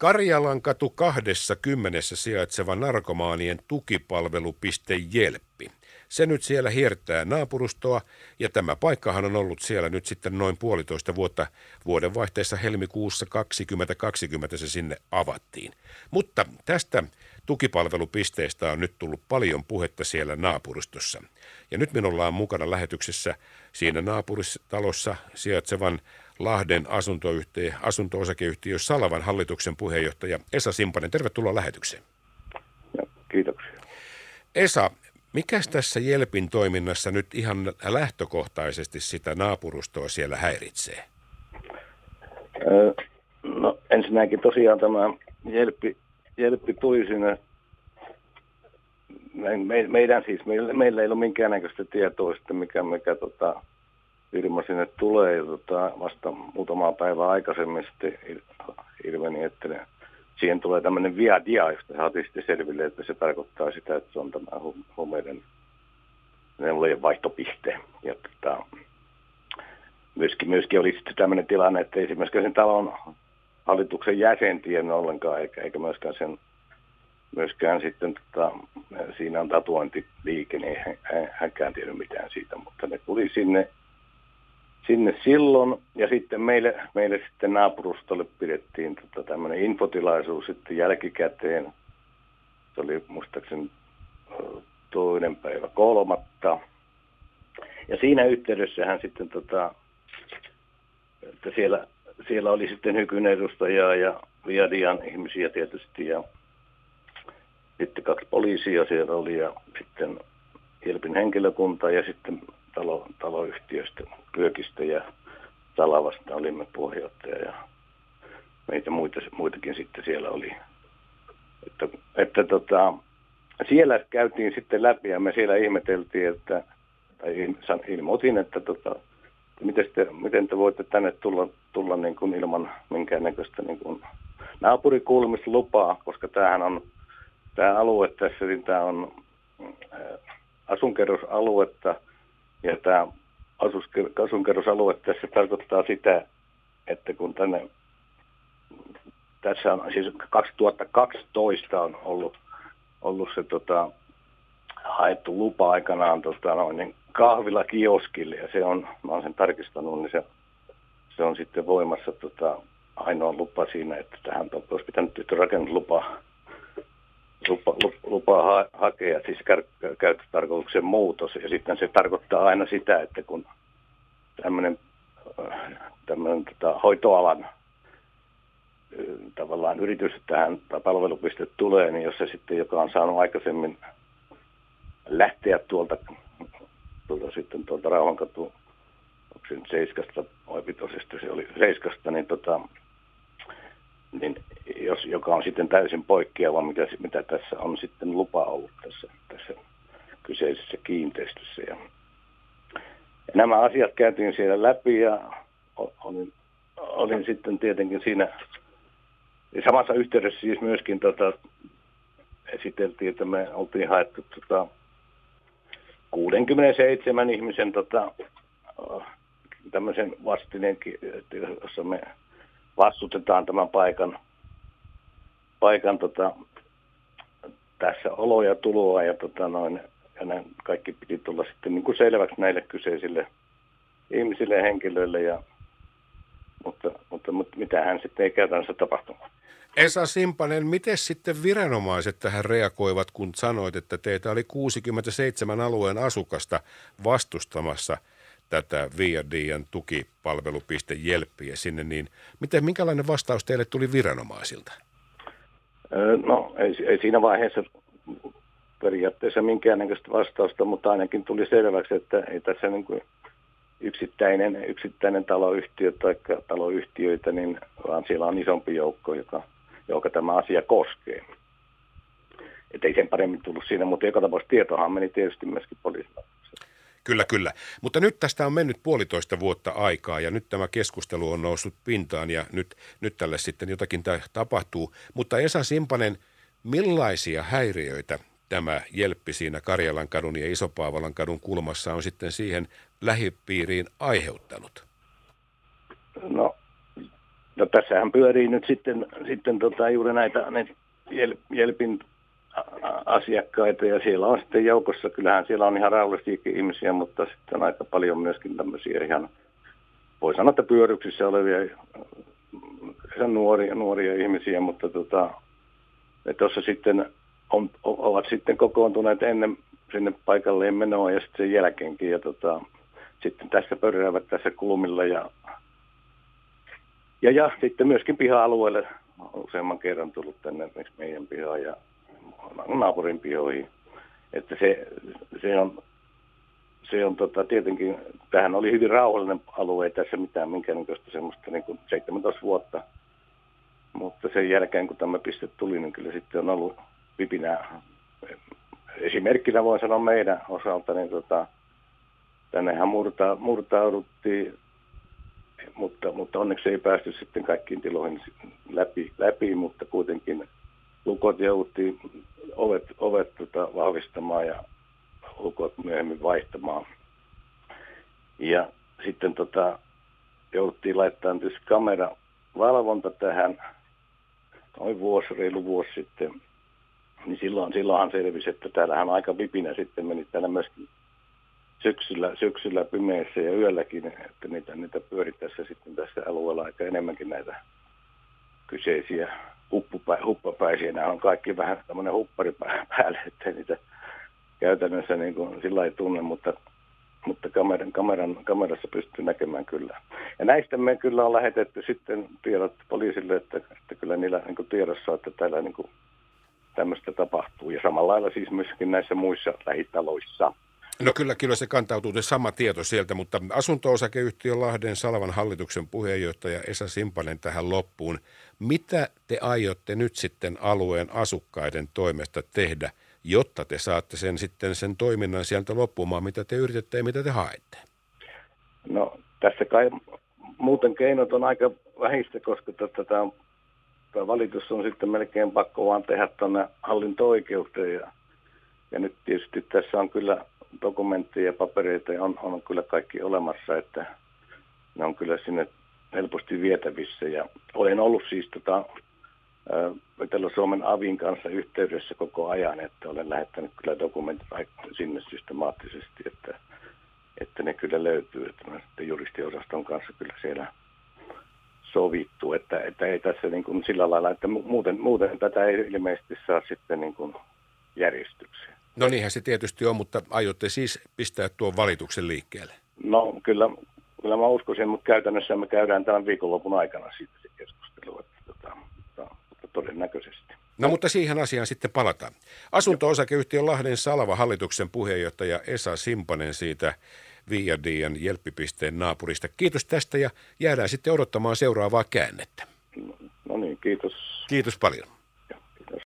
Karjalan katu kahdessa kymmenessä sijaitseva narkomaanien tukipalvelupiste Jelppi. Se nyt siellä hiertää naapurustoa ja tämä paikkahan on ollut siellä nyt sitten noin puolitoista vuotta. Vuodenvaihteessa helmikuussa 2020 se sinne avattiin. Mutta tästä tukipalvelupisteestä on nyt tullut paljon puhetta siellä naapurustossa. Ja nyt minulla on mukana lähetyksessä siinä naapuristalossa sijaitsevan Lahden asuntoyhtiö, asunto-osakeyhtiö Salavan hallituksen puheenjohtaja Esa Simpanen. Tervetuloa lähetykseen. Ja, kiitoksia. Esa, mikäs tässä Jelpin toiminnassa nyt ihan lähtökohtaisesti sitä naapurustoa siellä häiritsee? no ensinnäkin tosiaan tämä Jelppi, Jelppi tuli sinne me, me, meidän siis, meillä, meillä ei ole minkäännäköistä tietoa sitten, mikä, mikä tota, firma sinne tulee. Ja tota, vasta muutamaa päivää aikaisemmin sitten ilmeni, että ne, siihen tulee tämmöinen via dia, josta saatiin sitten selville, että se tarkoittaa sitä, että se on tämä huumeiden neulojen vaihtopiste. Ja tota, myöskin, myöskin oli sitten tämmöinen tilanne, että ei esimerkiksi sen talon hallituksen jäsen tiennyt ollenkaan, eikä, eikä myöskään sen myöskään sitten tota, siinä on tatuointiliike, niin hän, hänkään tiedä mitään siitä, mutta ne tuli sinne, sinne silloin ja sitten meille, meille sitten naapurustolle pidettiin tota, tämmöinen infotilaisuus sitten jälkikäteen. Se oli muistaakseni toinen päivä kolmatta. Ja siinä yhteydessä hän sitten, tota, että siellä, siellä oli sitten Hykyn edustajaa ja Viadian ihmisiä tietysti ja sitten kaksi poliisia siellä oli ja sitten Jelpin henkilökunta ja sitten talo, taloyhtiöstä, Pyökistä ja Salavasta olimme puheenjohtaja ja meitä muita, muitakin sitten siellä oli. Että, että tota, siellä käytiin sitten läpi ja me siellä ihmeteltiin, että, tai ilmoitin, että tota, miten, te, miten te voitte tänne tulla, tulla niin kuin ilman minkäännäköistä niin kuin naapurikuulemislupaa, koska tämähän on tämä alue tässä, niin tämä on asunkerrosaluetta ja tämä asunkerrosalue tässä tarkoittaa sitä, että kun tänne, tässä on siis 2012 on ollut, ollut se tota, haettu lupa aikanaan tota, noin, niin kahvila kioskille ja se on, mä olen sen tarkistanut, niin se, se on sitten voimassa tota, ainoa lupa siinä, että tähän olisi pitänyt rakennuslupa lupa, lupa ha, hakea, siis käyttötarkoituksen muutos. Ja sitten se tarkoittaa aina sitä, että kun tämmöinen, tämmöinen tota, hoitoalan tavallaan yritys tähän palvelupiste tulee, niin jos se sitten, joka on saanut aikaisemmin lähteä tuolta, tuolta sitten tuolta Rauhankatu, onko se nyt Seiskasta vai se oli Seiskasta, niin tota, jos, joka on sitten täysin poikkeava, mitä, mitä tässä on sitten lupa ollut tässä, tässä kyseisessä kiinteistössä. Ja, ja nämä asiat käytiin siellä läpi ja olin, olin sitten tietenkin siinä samassa yhteydessä siis myöskin tota, esiteltiin, että me oltiin haettu tota, 67 ihmisen tota, tämmöisen vastineen, jossa me vastutetaan tämän paikan, paikan tota, tässä oloa ja tuloa ja, tota noin, ja näin kaikki piti tulla sitten niin kuin selväksi näille kyseisille ihmisille ja henkilöille, ja, mutta, mutta, mutta mitä hän sitten ei käytännössä tapahtunut. Esa Simpanen, miten sitten viranomaiset tähän reagoivat, kun sanoit, että teitä oli 67 alueen asukasta vastustamassa – tätä Viadian tukipalvelupiste Jelppiä sinne, niin miten, minkälainen vastaus teille tuli viranomaisilta? No ei, ei siinä vaiheessa periaatteessa minkäännäköistä vastausta, mutta ainakin tuli selväksi, että ei tässä niin kuin yksittäinen, yksittäinen taloyhtiö tai taloyhtiöitä, niin vaan siellä on isompi joukko, joka, joka tämä asia koskee. Että ei sen paremmin tullut siinä, mutta joka tapauksessa tietohan meni tietysti myöskin poliisilla. Kyllä, kyllä. Mutta nyt tästä on mennyt puolitoista vuotta aikaa ja nyt tämä keskustelu on noussut pintaan ja nyt, nyt tälle sitten jotakin tapahtuu. Mutta Esa Simpanen, millaisia häiriöitä tämä Jelppi siinä Karjalan kadun ja Isopaavalan kadun kulmassa on sitten siihen lähipiiriin aiheuttanut? No No tässähän pyörii nyt sitten, sitten tota, juuri näitä, Jel, Jelpin asiakkaita ja siellä on sitten joukossa, kyllähän siellä on ihan rauhallisiakin ihmisiä, mutta sitten on aika paljon myöskin tämmöisiä ihan, voi sanoa, että pyöryksissä olevia nuoria, nuoria ihmisiä, mutta tota, tuossa sitten on, ovat sitten kokoontuneet ennen sinne paikalleen menoa ja sitten sen jälkeenkin. Ja tota, sitten tässä pörräävät tässä kulmilla ja, ja, ja sitten myöskin piha-alueelle useamman kerran tullut tänne meidän pihaan. Ja naapurin pihoihin. Että se, se on, se on tota, tietenkin, tähän oli hyvin rauhallinen alue, ei tässä mitään minkäännäköistä semmoista niin kuin 17 vuotta. Mutta sen jälkeen, kun tämä piste tuli, niin kyllä sitten on ollut vipinää. Esimerkkinä voin sanoa meidän osalta, niin tota, tännehän murta, murtauduttiin, mutta, mutta onneksi ei päästy sitten kaikkiin tiloihin läpi, läpi mutta kuitenkin lukot jouduttiin ovet, ovet tota, vahvistamaan ja lukot myöhemmin vaihtamaan. Ja sitten tota, jouduttiin laittamaan tietysti kameravalvonta tähän noin vuosi, reilu vuosi sitten. Niin silloin, silloinhan selvisi, että täällähän aika vipinä sitten meni täällä myöskin syksyllä, syksyllä pimeässä ja yölläkin, että niitä, niitä pyörittäessä sitten tässä alueella aika enemmänkin näitä kyseisiä huppupä, huppapäisiä. On kaikki vähän tämmöinen huppari päälle, että niitä käytännössä niin kuin sillä ei tunne, mutta, mutta kameran, kameran, kamerassa pystyy näkemään kyllä. Ja näistä me kyllä on lähetetty sitten tiedot poliisille, että, että kyllä niillä niin kuin tiedossa, että täällä niin kuin tämmöistä tapahtuu. Ja samalla lailla siis myöskin näissä muissa lähitaloissa. No kyllä, kyllä se kantautuu se sama tieto sieltä, mutta asunto-osakeyhtiö Lahden Salvan hallituksen puheenjohtaja Esa Simpanen tähän loppuun. Mitä te aiotte nyt sitten alueen asukkaiden toimesta tehdä, jotta te saatte sen sitten sen toiminnan sieltä loppumaan, mitä te yritätte ja mitä te haette? No tässä kai muuten keinot on aika vähistä, koska tätä tämä valitus on sitten melkein pakko vaan tehdä tuonne hallinto-oikeuteen ja, ja nyt tietysti tässä on kyllä dokumentteja ja papereita on, on kyllä kaikki olemassa, että ne on kyllä sinne helposti vietävissä. Ja olen ollut siis tota, Etelä-Suomen avin kanssa yhteydessä koko ajan, että olen lähettänyt kyllä dokumentit sinne systemaattisesti, että, että ne kyllä löytyy. Että mä sitten juristiosaston kanssa kyllä siellä sovittu, että, että ei tässä niin kuin sillä lailla, että muuten, muuten tätä ei ilmeisesti saa sitten niin kuin järjestykseen. No niinhän se tietysti on, mutta aiotte siis pistää tuon valituksen liikkeelle? No kyllä, kyllä mä uskoisin, mutta käytännössä me käydään tämän viikonlopun aikana siitä se keskustelu, että tota, tota, todennäköisesti. No mutta siihen asiaan sitten palataan. Asunto-osakeyhtiön Lahden Salva hallituksen puheenjohtaja Esa Simpanen siitä Viadian jelppipisteen naapurista. Kiitos tästä ja jäädään sitten odottamaan seuraavaa käännettä. No niin, kiitos. Kiitos paljon.